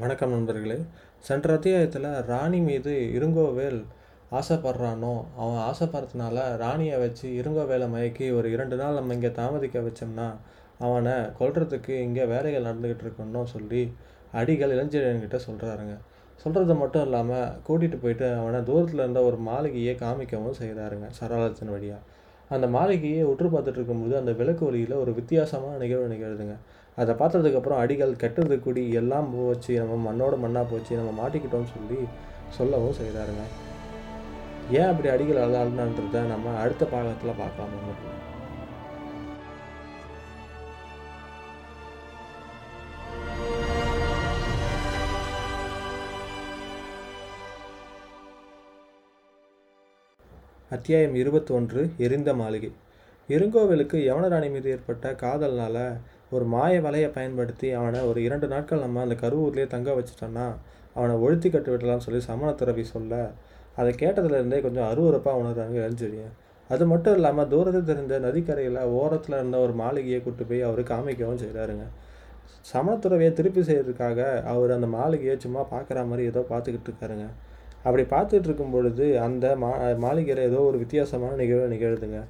வணக்கம் நண்பர்களே. சென்ற அத்தியாயத்தில் ராணி மீது இருங்கோவேல் ஆசைப்படுறானோ? அவன் ஆசைப்படுறதுனால ராணியை வச்சு இருங்கோவேலை மயக்கி ஒரு இரண்டு நாள் நம்ம இங்கே தாமதிக்க வச்சோம்னா அவனை கொல்றதுக்கு இங்கே வேலைகள் நடந்துக்கிட்டு இருக்கணும் சொல்லி அடிகள் இளஞ்செழியன்கிட்ட சொல்கிறாருங்க சொல்கிறது மட்டும் இல்லாமல் கூட்டிகிட்டு போயிட்டு அவனை தூரத்தில் இருந்த ஒரு மாளிகையை காமிக்கவும் செய்கிறாருங்க சரளத்தின் வழியாக அந்த மாளிகையை உற்று பார்த்துட்டு இருக்கும்போது அந்த விளக்கு ஒலியில் ஒரு வித்தியாசமான நிகழ்வு நிகழுதுங்க. அதை பார்த்ததுக்கப்புறம் அடிகள் கெட்டது குடி எல்லாம் போச்சு நம்ம மண்ணோட மண்ணாக போச்சு நம்ம மாட்டிக்கிட்டோம்னு சொல்லி சொல்லவும் செய்கிறாருங்க ஏன் அப்படி அடிகள் அழுதான்றத நம்ம அடுத்த பாகத்தில் பார்க்கலாம் நண்பர்களே. அத்தியாயம் இருபத்தொன்று எரிந்த மாளிகை இருங்கோவிலுக்கு யவனராணி மீது ஏற்பட்ட காதல்னால ஒரு மாய வலையை பயன்படுத்தி அவனை ஒரு இரண்டு நாட்கள் நம்ம அந்த கருவூர்லேயே தங்க வச்சுட்டோன்னா அவனை ஒழுத்தி கட்டு விடலாம்னு சொல்லி சமணத்துறவி சொல்ல அதை கேட்டதுலேருந்தே கொஞ்சம் அருவறுப்பாக உணர்றாங்க இளஞ்செழியன். அது மட்டும் இல்லாமல் தூரத்தில் தெரிஞ்ச நதிக்கரையில் ஓரத்தில் இருந்த ஒரு மாளிகையை கூட்டு போய் அவர் காமிக்கவும் செய்கிறாருங்க சமணத்துறவையை திருப்பி செய்கிறதுக்காக அவர் அந்த மாளிகையை சும்மா பார்க்குற மாதிரி ஏதோ பார்த்துக்கிட்டு இருக்காருங்க. அப்படி பார்த்துட்டு இருக்கும் பொழுது அந்த மா மாளிகையில் ஏதோ ஒரு வித்தியாசமான நிகழ்வு நிகழ்துங்க.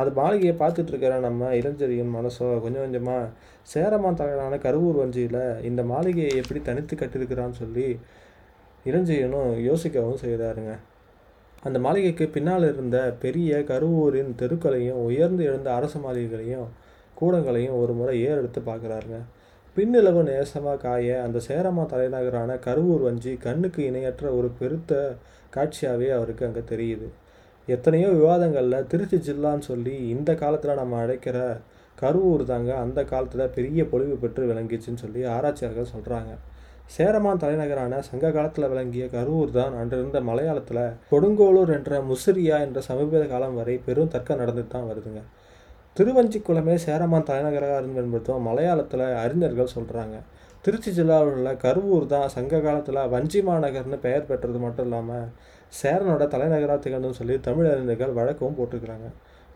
அது மாளிகையை பார்த்துட்டு இருக்கிற நம்ம இளஞ்செழியன் மனசோ கொஞ்சம் கொஞ்சமாக சேரமான் தலைவரான கருவூர் வஞ்சியில் இந்த மாளிகையை எப்படி தனித்து கட்டியிருக்கிறான்னு சொல்லி இளஞ்செழியனும் யோசிக்கவும் செய்கிறாருங்க. அந்த மாளிகைக்கு பின்னால் இருந்த பெரிய கருவூரின் தெருக்களையும் உயர்ந்து எழுந்த அரச மாளிகைகளையும் கூடங்களையும் ஒரு முறை ஏறெடுத்து பார்க்குறாருங்க. பின்னிலவு நேசமாக காய அந்த சேரமா தலைநகரான கருவூர் வஞ்சி கண்ணுக்கு இணையற்ற ஒரு பெருத்த காட்சியாகவே அவருக்கு அங்கே தெரியுது. எத்தனையோ விவாதங்களில் திருச்சி ஜில்லான்னு சொல்லி இந்த காலத்தில் நம்ம அழைக்கிற கருவூர் தாங்க அந்த காலத்தில் பெரிய பொழிவு பெற்று விளங்கிச்சுன்னு சொல்லி ஆராய்ச்சியாளர்கள் சொல்கிறாங்க சேரமான் தலைநகரான சங்க காலத்தில் விளங்கிய கருவூர் தான் அன்றிருந்த மலையாளத்தில் கொடுங்கோளூர் என்ற முசிறியா என்ற சமீப காலம் வரை பெரும் தர்க்கம் நடந்துட்டு தான் வருதுங்க. திருவஞ்சிக்குளமே சேரமான் தலைநகராக இருந்து என்பதும் மலையாளத்தில் அறிஞர்கள் சொல்கிறாங்க திருச்சி ஜில்லாவில் உள்ள கருவூர் தான் சங்க காலத்தில் வஞ்சி மாநகர்னு பெயர் பெற்றது மட்டும் இல்லாமல் சேரனோட தலைநகராக திகழ்ந்துன்னு சொல்லி தமிழ் அறிஞர்கள் வழக்கவும் போட்டிருக்கிறாங்க.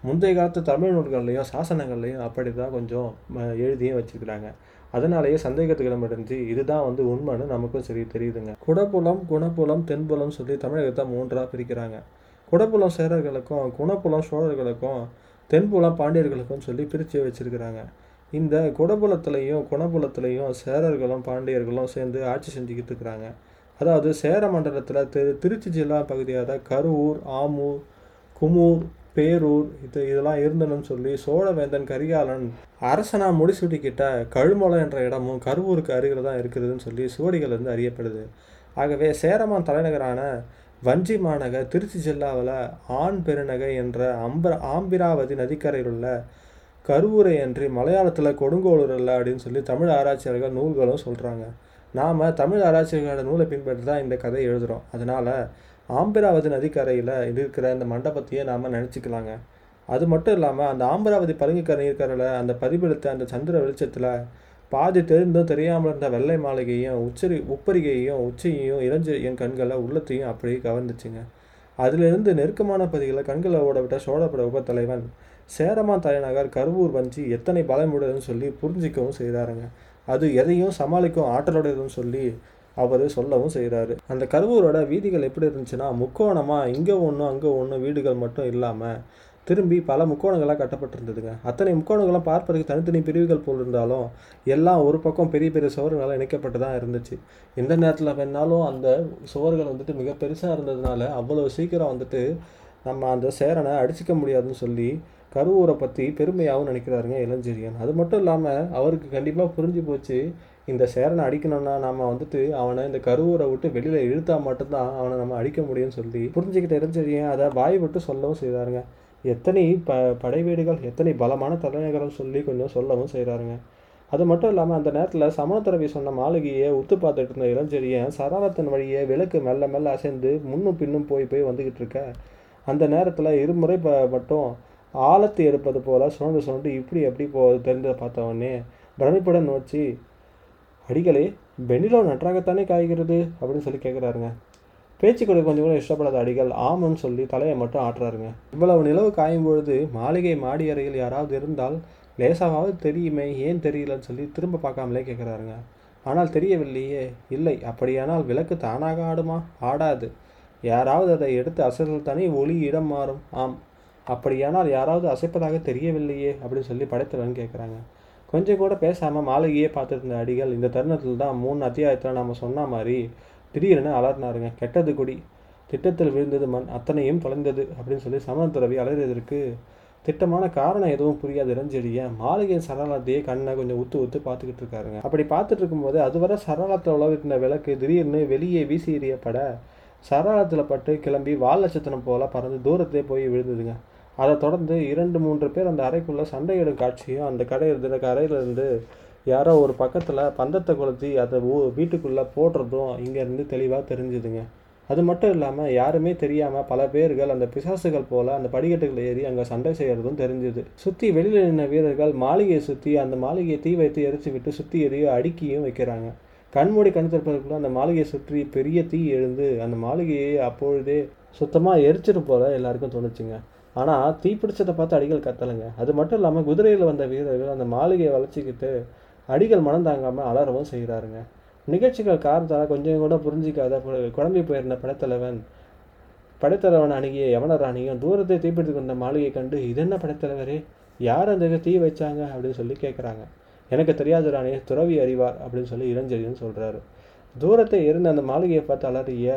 முந்தைய காலத்து தமிழ் நூல்கள்லையும் சாசனங்கள்லையும் அப்படி தான் கொஞ்சம் எழுதியும் வச்சுருக்கிறாங்க. அதனாலேயே சந்தேகத்துக்கு இடமிருந்து இதுதான் வந்து உண்மைன்னு நமக்கும் சரி தெரியுதுங்க. குடப்புலம் குணப்புலம் தென்புலம் சொல்லி தமிழகத்தை மூன்றாக பிரிக்கிறாங்க. குடப்புலம் சேரர்களுக்கும் குணப்புலம் சோழர்களுக்கும் தென்புலம் பாண்டியர்களுக்கும் சொல்லி பிரித்து வச்சுருக்கிறாங்க. இந்த குடபுலத்துலேயும் குணபுலத்துலேயும் சேரர்களும் பாண்டியர்களும் சேர்ந்து ஆட்சி செஞ்சுக்கிட்டு இருக்கிறாங்க. அதாவது சேர மண்டலத்தில் திரு திருச்சி ஜில்லா பகுதியான கரூர் ஆமூர் குமூர் பேரூர் இது இதெல்லாம் இருந்தனும் சொல்லி சோழவேந்தன் கரிகாலன் அரசனா முடிசூட்டிக்கிட்ட கழுமலை என்ற இடமும் கருவூருக்கு அருகில் தான் இருக்குதுன்னு சொல்லி சுவடிகள் இருந்து அறியப்படுது. ஆகவே சேரமான் தலைநகரான வஞ்சி மாநகர் திருச்சி ஜில்லாவில் ஆண் பெருநகை என்ற அம்பர ஆம்பிராவதி நதிக்கரையில் உள்ள கருவூரை அன்றி மலையாளத்தில் கொடுங்கோளூர் இல்லை அப்படின்னு சொல்லி தமிழ் ஆராய்ச்சியாளர்கள் நூல்களும் சொல்கிறாங்க நாம் தமிழ் ஆராய்ச்சிகளோட நூலை பின்பற்றி தான் இந்த கதை எழுதுகிறோம் அதனால் ஆம்பிராவதி நதிக்கரையில் இருக்கிற இந்த மண்டபத்தையே நாம் நினச்சிக்கலாங்க. அது மட்டும் இல்லாமல் அந்த ஆம்பிராவதி பழுங்குக்கரை நீர்க்கரையில் அந்த பதிபெடுத்த அந்த சந்திர வெளிச்சத்தில் பாதி தெரிந்தும் தெரியாமல் இருந்த வெள்ளை மாளிகையும் உச்சரி உப்பரிகையையும் உச்சியையும் இளஞ்ச என் கண்களை உள்ளத்தையும் அப்படியே கவர்ந்துச்சுங்க. அதிலிருந்து நெருக்கமான பகுதிகளை கண்களை ஓட விட்ட சோழப்பட உபத்தலைவன் சேரமான் தலைநகர் கருவூர் வஞ்சி எத்தனை பலமுடையதுன்னு சொல்லி புரிஞ்சிக்கவும் செய்கிறாருங்க அது எதையும் சமாளிக்கும் ஆற்றலுடையதுன்னு சொல்லி அவர் சொல்லவும் செய்கிறாரு அந்த கருவூரோட வீதிகள் எப்படி இருந்துச்சுன்னா முக்கோணமாக இங்கே ஒன்றும் அங்கே ஒன்றும் வீடுகள் மட்டும் இல்லாமல் திரும்பி பல முக்கோணங்களாக கட்டப்பட்டிருந்ததுங்க. அத்தனை முக்கோணங்களும் பார்ப்பதற்கு தனித்தனி பிரிவுகள் போல் இருந்தாலும் எல்லாம் ஒரு பக்கம் பெரிய பெரிய சுவர்களால் இணைக்கப்பட்டு தான் இருந்துச்சு. எந்த நேரத்தில் வேணாலும் அந்த சுவர்கள் வந்துட்டு மிக பெருசாக இருந்ததுனால அவ்வளோ சீக்கிரம் வந்துட்டு நம்ம அந்த சேரனை அடிச்சிக்க முடியாதுன்னு சொல்லி கருவூரை பற்றி பெருமையாகவும் நினைக்கிறாருங்க இளஞ்செழியன். அது மட்டும் இல்லாமல் அவருக்கு கண்டிப்பாக புரிஞ்சு போச்சு இந்த சேரனை அடிக்கணும்னா நாம வந்துட்டு அவனை இந்த கருவூரை விட்டு வெளியில் இழுத்தா மட்டும்தான் அவனை நம்ம அடிக்க முடியும்னு சொல்லி புரிஞ்சுக்கிட்ட இளஞ்செழியன் அதை வாய் விட்டு சொல்லவும் செய்தாருங்க. எத்தனை ப படை வீடுகள் எத்தனை பலமான தலைநகரம் சொல்லி கொஞ்சம் சொல்லவும் செய்கிறாருங்க அது மட்டும் இல்லாமல் அந்த நேரத்தில் சமணத்துறவி சொன்ன மாளிகையை உத்து பார்த்துட்டு இருந்த இளஞ்செழியன் சரவத்தின் வழியே விளக்கு மெல்ல மெல்ல அசைந்து முன்னும் பின்னும் போய் போய் வந்துக்கிட்டு இருக்க. அந்த நேரத்தில் இருமுறை ப மட்டும் ஆழத்தை எடுப்பது போல சுழண்டு சுழண்டு இப்படி எப்படி போகுது தெரிஞ்சதை பார்த்தவொடனே பிரமிப்புடன் நோச்சி அடிகளே வெண்ணிலோ நன்றாகத்தானே காய்கிறது? அப்படின்னு சொல்லி கேட்குறாருங்க பேச்சு கூட கொஞ்சம் கூட இஷ்டப்படாத அடிகள் ஆமன்னு சொல்லி தலையை மட்டும் ஆட்டுறாருங்க. இவ்வளவு நிலவு காயும் பொழுது மாளிகை மாடி அறையில் யாராவது இருந்தால் லேசாவது தெரியுமே ஏன் தெரியலன்னு சொல்லி திரும்ப பார்க்காமலே கேட்குறாருங்க ஆனால் தெரியவில்லையே. இல்லை அப்படியானால் விளக்கு தானாக ஆடுமா? ஆடாது. யாராவது அதை எடுத்து அசல் தானே ஒளி இடம் மாறும். ஆம் அப்படியானால் யாராவது அசைப்பதாக தெரியவில்லையே அப்படின்னு சொல்லி படைத்தவன் கேட்குறாங்க. கொஞ்சம் கூட பேசாமல் மாளிகையே பார்த்துருந்த அடிகள் இந்த தருணத்தில் தான் மூணு அத்தியாயத்தில் நம்ம சொன்ன மாதிரி திடீர்னு அலர்னாருங்க கெட்டது குடி. திட்டத்தில் விழுந்தது மண். அத்தனையும் தொலைந்தது அப்படின்னு சொல்லி சமந்தரவி அலறியதற்கு திட்டமான காரணம் எதுவும் புரியாத இறஞ்செடிய மாளிகை சரணாலத்தையே கண்ணை கொஞ்சம் உத்து உத்து பார்த்துக்கிட்டு இருக்காருங்க. அப்படி பார்த்துட்டு இருக்கும்போது அதுவரை சரளத்தில் உலகிருந்த விளக்கு திடீர்னு வெளியே வீசி எறியப்பட சரளத்தில் பட்டு கிளம்பி வால் நட்சத்திரம் போல பறந்து தூரத்தே போய் விழுந்ததுங்க. அதை தொடர்ந்து இரண்டு மூன்று பேர் அந்த அறைக்குள்ளே சண்டையிடும் காட்சியும் அந்த கடை இருந்த கரையிலேருந்து யாரோ ஒரு பக்கத்தில் பந்தத்தை கொளுத்தி அதை ஊ வீட்டுக்குள்ளே போடுறதும் இங்கேருந்து தெளிவாக தெரிஞ்சுதுங்க. அது மட்டும் இல்லாமல் யாருமே தெரியாமல் பல பேர்கள் அந்த பிசாசுகள் போல் அந்த படிக்கட்டுகள் ஏறி அங்கே சண்டை செய்கிறதும் தெரிஞ்சுது. சுற்றி வெளியில் நின்ற வீரர்கள் மாளிகையை சுற்றி அந்த மாளிகையை தீ வைத்து எரிச்சு விட்டு சுற்றி எரிய அடுக்கியும் வைக்கிறாங்க. கண்மூடி கண் திறப்பதற்குள்ள அந்த மாளிகையை சுற்றி பெரிய தீ எழுந்து அந்த மாளிகையை அப்பொழுதே சுத்தமாக எரிச்சிட்டு போல எல்லாருக்கும் தோணுச்சுங்க. ஆனால் தீ பிடிச்சதை பார்த்து அடிகள் கத்தலைங்க. அது மட்டும் இல்லாமல் குதிரையில் வந்த வீரர்கள் அந்த மாளிகையை வளர்ச்சிக்கிட்டு அடிகள் மனம் தாங்காமல் அலறவும் செய்கிறாருங்க. நிகழ்ச்சிகள் காரணத்தால் கொஞ்சம் கூட புரிஞ்சிக்காத குழம்பி போயிருந்த படைத்தலைவன் படைத்தலைவன் அணுகிய யவனராணியும் தூரத்தை தீப்பிடித்து கொண்ட மாளிகையை கண்டு இது என்ன படைத்தலைவரே? யார் அந்த தீ வச்சாங்க? அப்படின்னு சொல்லி கேட்குறாங்க எனக்கு தெரியாத ராணியை துறவி அறிவார் அப்படின்னு சொல்லி இளஞ்செழியன் சொல்கிறாரு தூரத்தை இருந்த அந்த மாளிகையை பார்த்து அலறிய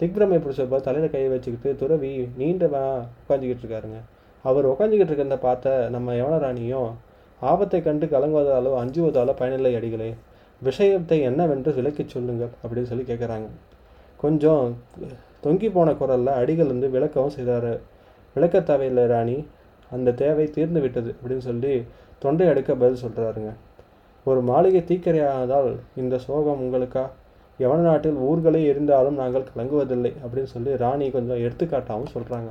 திக்ரமை பிடிச்சப்ப தலையில் கையை வச்சுக்கிட்டு துறவி நீண்டவா உட்காந்துக்கிட்டு இருக்காருங்க. அவர் உட்காந்துக்கிட்டு இருக்கிறத பார்த்த நம்ம யவனராணியும் ஆபத்தை கண்டு கலங்குவதாலோ அஞ்சுவதாலோ பயனில்லை அடிகளே. விஷயத்தை என்னவென்று விளக்கிச் சொல்லுங்கள் அப்படின்னு சொல்லி கேட்குறாங்க கொஞ்சம் தொங்கி போன குரலில் அடிகள் வந்து விளக்கவும் செய்தார். விளக்க தேவையில்லை ராணி. அந்த தேவை தீர்ந்து விட்டது அப்படின்னு சொல்லி தொண்டை அடுக்க பதில் சொல்கிறாருங்க ஒரு மாளிகை தீக்கிரையானதால் இந்த சோகம் உங்களுக்கா? எவன நாட்டில் ஊர்களே இருந்தாலும் நாங்கள் கலங்குவதில்லை அப்படின்னு சொல்லி ராணி கொஞ்சம் எடுத்துக்காட்டாகவும் சொல்கிறாங்க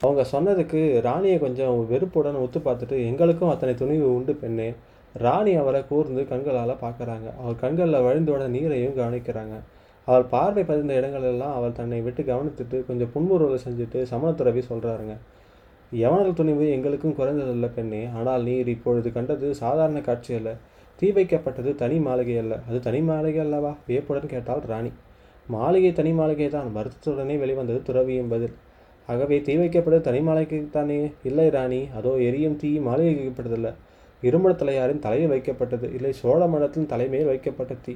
அவங்க சொன்னதுக்கு ராணியை கொஞ்சம் வெறுப்புடன் ஒத்து பார்த்துட்டு எங்களுக்கும் அத்தனை துணிவு உண்டு பெண்ணே. ராணி அவரை கூர்ந்து கண்களால் பார்க்குறாங்க. அவர் கண்களில் வழிந்தோட நீரையும் கவனிக்கிறாங்க. அவள் பார்வை பதிந்த இடங்களெல்லாம் அவள் தன்னை விட்டு கவனித்துட்டு கொஞ்சம் புன்முறுவலை செஞ்சுட்டு சமணத்துறவி சொல்கிறாருங்க யவனர்கள் துணிவு எங்களுக்கும் குறைந்ததில்லை பெண்ணே. ஆனால் நீர் இப்பொழுது கண்டது சாதாரண காட்சி அல்ல. தீ வைக்கப்பட்டது தனி மாளிகை அல்ல. அது தனி மாளிகை அல்லவா? வியப்புடன் கேட்டாள் ராணி. மாளிகை தனி மாளிகை தான் வருத்தத்துடனே வெளிவந்தது துறவியும் பதில். ஆகவே தீ வைக்கப்பட்டது தனி மாளிகைக்கு தானே இல்லை ராணி. அதோ எரியும் தீ மாளிகை வைக்கப்பட்டதில்லை இருமட தலையாரின் தலையில் வைக்கப்பட்டது. இல்லை சோழ மடத்தின் தலைமையில் வைக்கப்பட்ட தீ.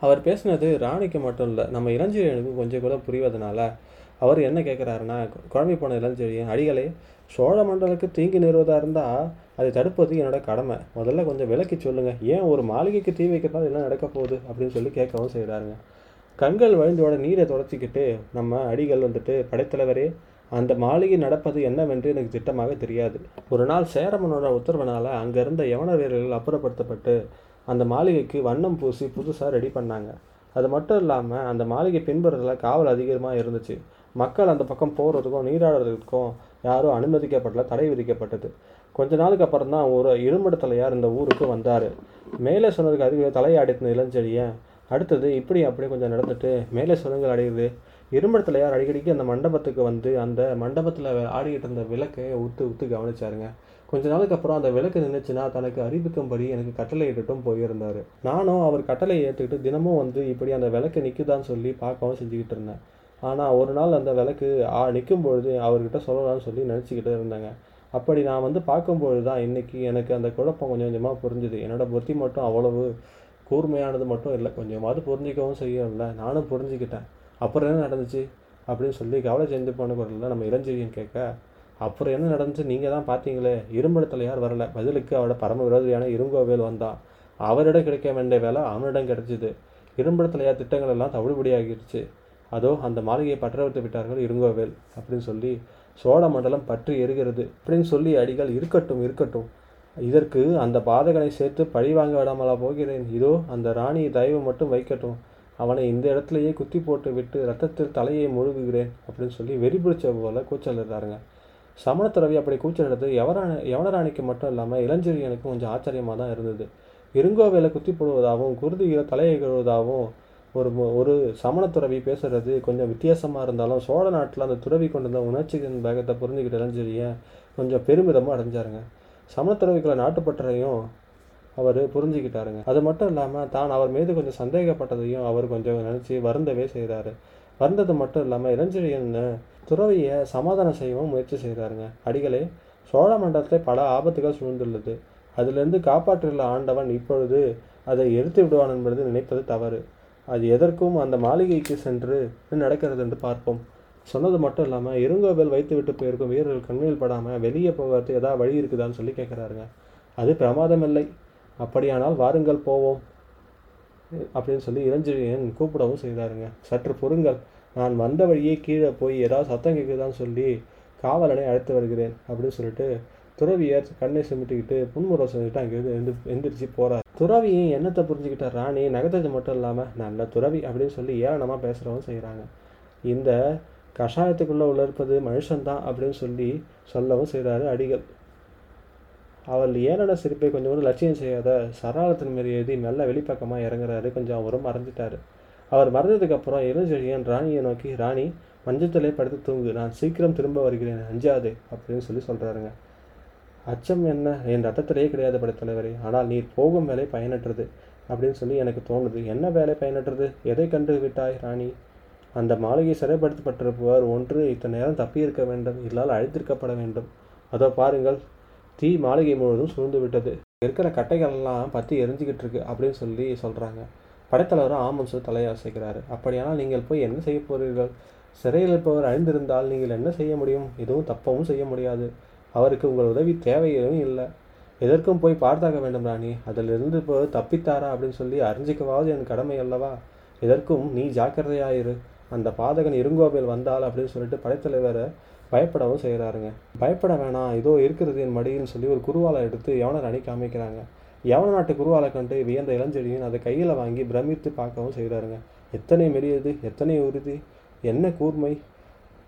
அவர் பேசினது ராணிக்கு மட்டும் இல்லை. நம்ம இளஞ்செழியனுக்கும் கொஞ்சம் கூட புரிவதனால அவர் என்ன கேட்குறாருன்னா குழம்பி போன இளஞ்செழியன் அடிகளே சோழ மண்டலுக்கு தீங்கு நிறுவதாக இருந்தால் அதை தடுப்பது என்னோட கடமை. முதல்ல கொஞ்சம் விலக்கி சொல்லுங்கள் ஏன் ஒரு மாளிகைக்கு தீ வைக்கிறதால என்ன நடக்க போகுது? அப்படின்னு சொல்லி கேட்கவும் செய்கிறாருங்க கண்கள் வழிந்தோட நீரை தொடச்சிக்கிட்டு நம்ம அடிகள் வந்துட்டு படைத்தலைவரே அந்த மாளிகை நடப்பது என்னவென்று எனக்கு திட்டமாக தெரியாது. ஒரு நாள் சேரமனோட உத்தரவினால் அங்கே இருந்த யவன வீரர்கள் அப்புறப்படுத்தப்பட்டு அந்த மாளிகைக்கு வண்ணம் பூசி புதுசாக ரெடி பண்ணாங்க. அது மட்டும் இல்லாமல் அந்த மாளிகை பின்புறத்தில் காவல் அதிகமாக இருந்துச்சு. மக்கள் அந்த பக்கம் போகிறதுக்கும் நீராடுறதுக்கும் யாரும் அனுமதிக்கப்படல தடை விதிக்கப்பட்டது. கொஞ்ச நாளுக்கு அப்புறம் தான் ஒரு இரும்படு இந்த ஊருக்கு வந்தார். மேலே சொன்னதுக்கு அதிக தலையாடின இளஞ்செழியன் அடுத்தது இப்படி அப்படியே கொஞ்சம் நடந்துட்டு மேலே சொல்லுங்கள் அடையுது. இரும்படு அடிக்கடிக்கு அந்த மண்டபத்துக்கு வந்து அந்த மண்டபத்தில் ஆடிக்கிட்டு இருந்த விளக்கை உத்து உத்து கவனிச்சாருங்க. கொஞ்ச நாளுக்கு அப்புறம் அந்த விளக்கு நின்றுச்சுன்னா தனக்கு அறிவிக்கும்படி எனக்கு கட்டளை இட்டுட்டும் போயிருந்தார். நானும் அவர் கட்டளை ஏற்றுக்கிட்டு தினமும் வந்து இப்படி அந்த விளக்கு நிற்குதான்னு சொல்லி பார்க்கவும் செஞ்சுக்கிட்டு இருந்தேன். ஆனால் ஒரு நாள் அந்த விளக்கு ஆ நிற்கும் பொழுது அவர்கிட்ட சொல்லலாம்னு சொல்லி நினச்சிக்கிட்டு இருந்தாங்க. அப்படி நான் வந்து பார்க்கும்பொழுது தான் இன்றைக்கி எனக்கு அந்த குழப்பம் கொஞ்சம் கொஞ்சமாக புரிஞ்சுது. என்னோட புத்தி மட்டும் அவ்வளவு கூர்மையானது மட்டும் இல்லை. கொஞ்சமாவது புரிஞ்சிக்கவும் செய்யல நானும் புரிஞ்சுக்கிட்டேன். அப்புறம் என்ன நடந்துச்சு? அப்படின்னு சொல்லி கவலை செஞ்சு போன குரலில் நம்ம இளஞ்செழியன் கேட்க அப்புறம் என்ன நடந்துச்சு? நீங்கள் தான் பார்த்தீங்களே. இரும்படத்தில் யார் வரல? பதிலுக்கு அவரோட பரம விரோதியான இருங்கோவேல் வந்தான் அவரிடம் கிடைக்க வேண்டிய வேலை அவனிடம் கிடைச்சிது. இரும்படத்தில் யார் திட்டங்கள் எல்லாம் தவிடுபடியாகிடுச்சு. அதோ அந்த மாளிகையை பற்ற வைத்து விட்டார்கள் இருங்கோவேல் அப்படின்னு சொல்லி சோழ மண்டலம் பற்றி எரிகிறது அப்படின்னு சொல்லி அடிகள் இருக்கட்டும் இருக்கட்டும். இதற்கு அந்த பாதகனை சேர்த்து பழி வாங்க விடாமலா போகிறேன். இதோ அந்த ராணி தயவு மட்டும் வைக்கட்டும். அவனை இந்த இடத்துலையே குத்தி போட்டு விட்டு ரத்தத்தில் தலையை முழுகுகிறேன் அப்படின்னு சொல்லி வெறி பிடிச்ச போல கூச்சலிடுறாருங்க சமணத்துறவி அப்படி கூச்சலிடுறது எவரான யவனராணிக்கு மட்டும் இல்லாமல் இளஞ்சிறியனுக்கும் கொஞ்சம் ஆச்சரியமாக தான் இருந்தது. இருங்கோவேலை குத்தி போடுவதாகவும் குருதியில் தலையை கழுவதாகவும் ஒரு ஒரு ஒரு சமணத்துறவி பேசுறது கொஞ்சம் வித்தியாசமாக இருந்தாலும் சோழ நாட்டில் அந்த துறவி கொண்டு வந்த உணர்ச்சிகளின் வேகத்தை புரிஞ்சுக்கிட்டு இளஞ்செழியன் கொஞ்சம் பெருமிதமாக அடைஞ்சாருங்க. சமணத்துறவிகளை நாட்டுப்பற்றையும் அவர் புரிஞ்சுக்கிட்டாருங்க. அது மட்டும் இல்லாமல் தான் அவர் மீது கொஞ்சம் சந்தேகப்பட்டதையும் அவர் கொஞ்சம் நினச்சி வருந்தவே செய்கிறாரு வருந்தது மட்டும் இல்லாமல் இளஞ்செழியன்னு துறவியை சமாதானம் செய்யவும் முயற்சி செய்கிறாருங்க அடிகளே சோழ மண்டலத்தை பல ஆபத்துகள் சூழ்ந்துள்ளது. அதிலிருந்து காப்பாற்றியுள்ள ஆண்டவன் இப்பொழுது அதை எரித்து விடுவான் என்பது நினைப்பது தவறு. அது எதற்கும் அந்த மாளிகைக்கு சென்று நடக்கிறது என்று பார்ப்போம். சொன்னது மட்டும் இல்லாமல் இருங்கோவில் வைத்து விட்டு போயிருக்கும் வீரர்கள் கண்ணில் படாமல் வெளியே போகிறதுக்கு ஏதாவது வழி இருக்குதான்னு சொல்லி கேட்குறாருங்க. அது பிரமாதம் இல்லை அப்படியானால் வாருங்கள் போவோம் அப்படின்னு சொல்லி இளஞ்செழியன் கூப்பிடவும் செய்தாருங்க. சற்று பொறுங்கள் நான் வந்த வழியே கீழே போய் ஏதாவது சத்தம் கேட்குதான்னு சொல்லி காவலனை அழைத்து வருகிறேன் அப்படின்னு சொல்லிட்டு துறவியார் கண்ணை சிமிட்டிக்கிட்டு புன்முறை செஞ்சுட்டு அங்கேருந்து எழுந்து எந்திரிச்சு போகிறார் துறவியும் என்னத்தை புரிஞ்சுக்கிட்ட? ராணி நகத்தது மட்டும் இல்லாமல் நல்ல துறவி அப்படின்னு சொல்லி ஏளனமாக பேசுகிறவும் செய்கிறாங்க இந்த கஷாயத்துக்குள்ளே உள்ள இருப்பது மனுஷன்தான் அப்படின்னு சொல்லி சொல்லவும் செய்கிறாரு அடிகள். அவள் ஏனட சிரிப்பை கொஞ்சம் கூட லட்சியம் செய்யாத சராளத்தின் மீறி எழுதி மெல்ல வெளிப்பக்கமாக இறங்குறாரு. கொஞ்சம் அவரும் மறந்துட்டாரு அவர் மறந்ததுக்கப்புறம் இளஞ்செழியன் ராணியை நோக்கி ராணி மஞ்சத்திலே படுத்து தூங்கு. நான் சீக்கிரம் திரும்ப வருகிறேன். அஞ்சாதே அப்படின்னு சொல்லி சொல்கிறாருங்க அச்சம் என்ன? என் ரத்தத்திலேயே கிடையாது படைத்தலைவரே ஆனால் நீர் போகும் வேலை பயனற்றது அப்படின்னு சொல்லி எனக்கு தோணுது. என்ன வேலை பயனற்றது? எதை கண்டு விட்டாய் ராணி? அந்த மாளிகை சிறைப்படுத்தப்பட்டிருப்பவர் ஒன்று இத்தனை நேரம் தப்பியிருக்க வேண்டும். இல்லால் அழைத்திருக்கப்பட வேண்டும். அதோ பாருங்கள் தீ மாளிகை முழுவதும் சூழ்ந்து விட்டது. இருக்கிற கட்டைகள் எல்லாம் பற்றி எரிஞ்சிக்கிட்டு இருக்கு அப்படின்னு சொல்லி சொல்கிறாங்க படைத்தலைவரும் ஆமாம் சொல்லி தலையாசைக்கிறாரு. அப்படியானால் நீங்கள் போய் என்ன செய்ய போகிறீர்கள் சிறையில் இருப்பவர் அழிந்திருந்தால் நீங்கள் என்ன செய்ய முடியும்? எதுவும் தப்பவும் செய்ய முடியாது. அவருக்கு உங்கள் உதவி தேவையும் இல்லை. எதற்கும் போய் பார்த்தாக வேண்டும் ராணி. அதிலிருந்து இப்போ தப்பித்தாரா அப்படின்னு சொல்லி அறிஞ்சிக்கவாவது என் கடமை அல்லவா? எதற்கும் நீ ஜாக்கிரதையாயிரு. அந்த பாதகன் இருங்கோவில் வந்தால் அப்படின்னு சொல்லிட்டு படைத்தலைவரை பயப்படவும் செய்கிறாருங்க. பயப்பட வேணாம். இதோ இருக்கிறது என் மடின்னு சொல்லி ஒரு குருவாலை எடுத்து யவனர் அணி காமிக்கிறாங்க. யவன நாட்டு குருவாலை கண்டு வியந்த இளஞ்செடியும் அதை கையில் வாங்கி பிரமித்து பார்க்கவும் செய்கிறாருங்க. எத்தனை மெலியது எத்தனை உறுதி என்ன கூர்மை.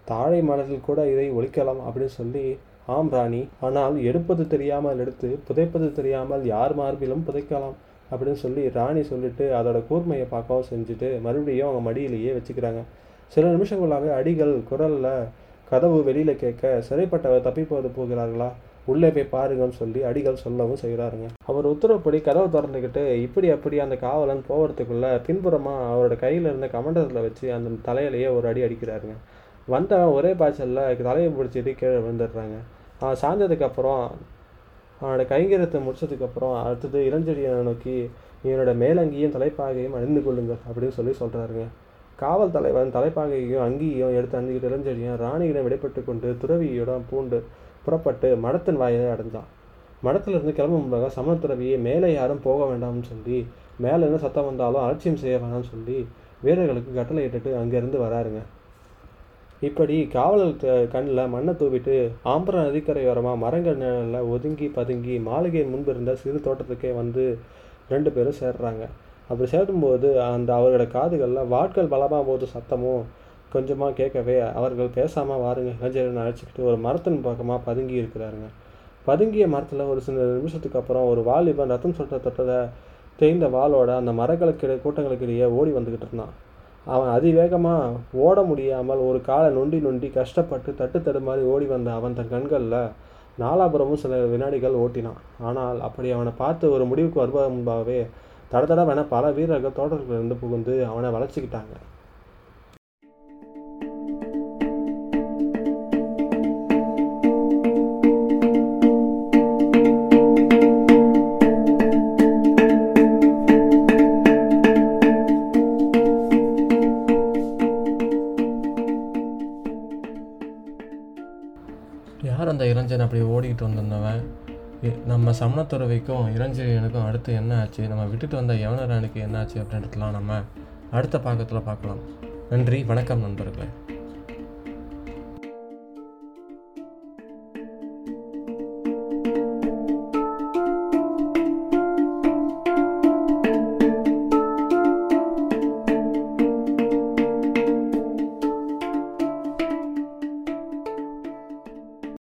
தாழை மலரில் கூட இதை ஒழிக்கலாம் அப்படின்னு சொல்லி ஆம் ராணி ஆனால் எடுப்பது தெரியாமல் எடுத்து புதைப்பது தெரியாமல் யார் மார்பிலும் புதைக்கலாம் அப்படின்னு சொல்லி ராணி சொல்லிட்டு அதோட கூர்மையை பார்க்கவும் செஞ்சுட்டு மறுபடியும் அவங்க மடியிலேயே வச்சுக்கிறாங்க. சில நிமிஷங்களாகவே அடிகள் குரலில் கதவு வெளியில் கேட்க சிறைப்பட்டவர் தப்பிப்போது போகிறார்களா? உள்ளே போய் பாருங்கன்னு சொல்லி அடிகள் சொல்லவும் செய்கிறாருங்க. அவர் உத்தரவுப்படி கதவை திறந்துக்கிட்டு இப்படி அப்படி அந்த காவலன் போகிறதுக்குள்ள பின்புறமாக அவரோட கையில் இருந்த கமண்டத்தில் வச்சு அந்த தலையிலேயே ஒரு அடி அடிக்கிறாருங்க. வந்தவன் ஒரே பாய்ச்சலில் தலையை பிடிச்சிட்டு கீழே விழுந்துடுறாங்க. சாய்ந்ததுக்கப்புறம் அவனோட கைங்கரத்தை முடிச்சதுக்கப்புறம் அடுத்தது இளஞ்செடியை நோக்கி இவனோட மேலங்கியும் தலைப்பாகையும் அணிந்து கொள்ளுங்கள் அப்படின்னு சொல்லி சொல்கிறாருங்க காவல் தலைவன் தலைப்பாகையும் அங்கியும் எடுத்து அணிஞ்சிக்கிட்டு இளஞ்செடியும் ராணியிடம் விடைபெற்று கொண்டு துறவியோட பூண்டு புறப்பட்டு மடத்தின் வாயிலை அடைஞ்சான் மடத்திலிருந்து கிளம்பும் முன்பாக சமண துறவியை மேலே யாரும் போக வேண்டாம்னு சொல்லி மேலே என்ன சத்தம் வந்தாலும் அலட்சியம் செய்ய வேணாம்னு சொல்லி வீரர்களுக்கு கட்டளை இட்டுட்டு அங்கேருந்து வராருங்க. இப்படி காவலர் கண்ணில் மண்ணை தூவிட்டு ஆம்பரம் நதிக்கரையோரமாக மரங்கள் நிழலில் ஒதுங்கி பதுங்கி மாளிகையின் முன்பு இருந்த சிறு தோட்டத்துக்கே வந்து ரெண்டு பேரும் சேர்றாங்க. அப்படி சேரும்போது அந்த அவர்களோட காதுகளில் வாட்கள் பலமாக போது சத்தமும் கொஞ்சமாக கேட்கவே அவர்கள் பேசாமல் வாருங்க இளைஞரன் அழைச்சிக்கிட்டு ஒரு மரத்தின் பக்கமாக பதுங்கி இருக்கிறாருங்க. பதுங்கிய மரத்தில் ஒரு சில நிமிஷத்துக்கு அப்புறம் ஒரு வாலிபன் ரத்தம் சொட்ட தொட்டதை தேய்ந்த வாளோட அந்த மரங்களுக்கு கூட்டங்களுக்கு இடையே ஓடி வந்துக்கிட்டு இருந்தான். அவன் அதிவேகமாக ஓட முடியாமல் ஒரு காலை நொண்டி நொண்டி கஷ்டப்பட்டு தட்டு தடுமாறி ஓடி வந்த அவன் தன் கண்களில் நாலாபுரமும் சில வினாடிகள் ஓட்டினான். ஆனால் அப்படி அவனை பார்த்து ஒரு முடிவுக்கு வருவதற்கு முன்பாகவே தட தடவென பல வீரர்கள் தோட்டத்திலிருந்து புகுந்து அவனை வளர்ச்சிக்கிட்டாங்க அப்படியே அப்படி ஓடிக்கிட்டு வந்திருந்தவன். நம்ம சமணத்துறவைக்கும் இளஞ்செழியனுக்கும் அடுத்து என்ன ஆச்சு? நம்ம விட்டுட்டு வந்த யவனரானுக்கு என்ன ஆச்சு அப்படின்றதுலாம் நம்ம அடுத்த பாகத்தில் பார்க்கலாம். நன்றி வணக்கம் நண்பர்களே.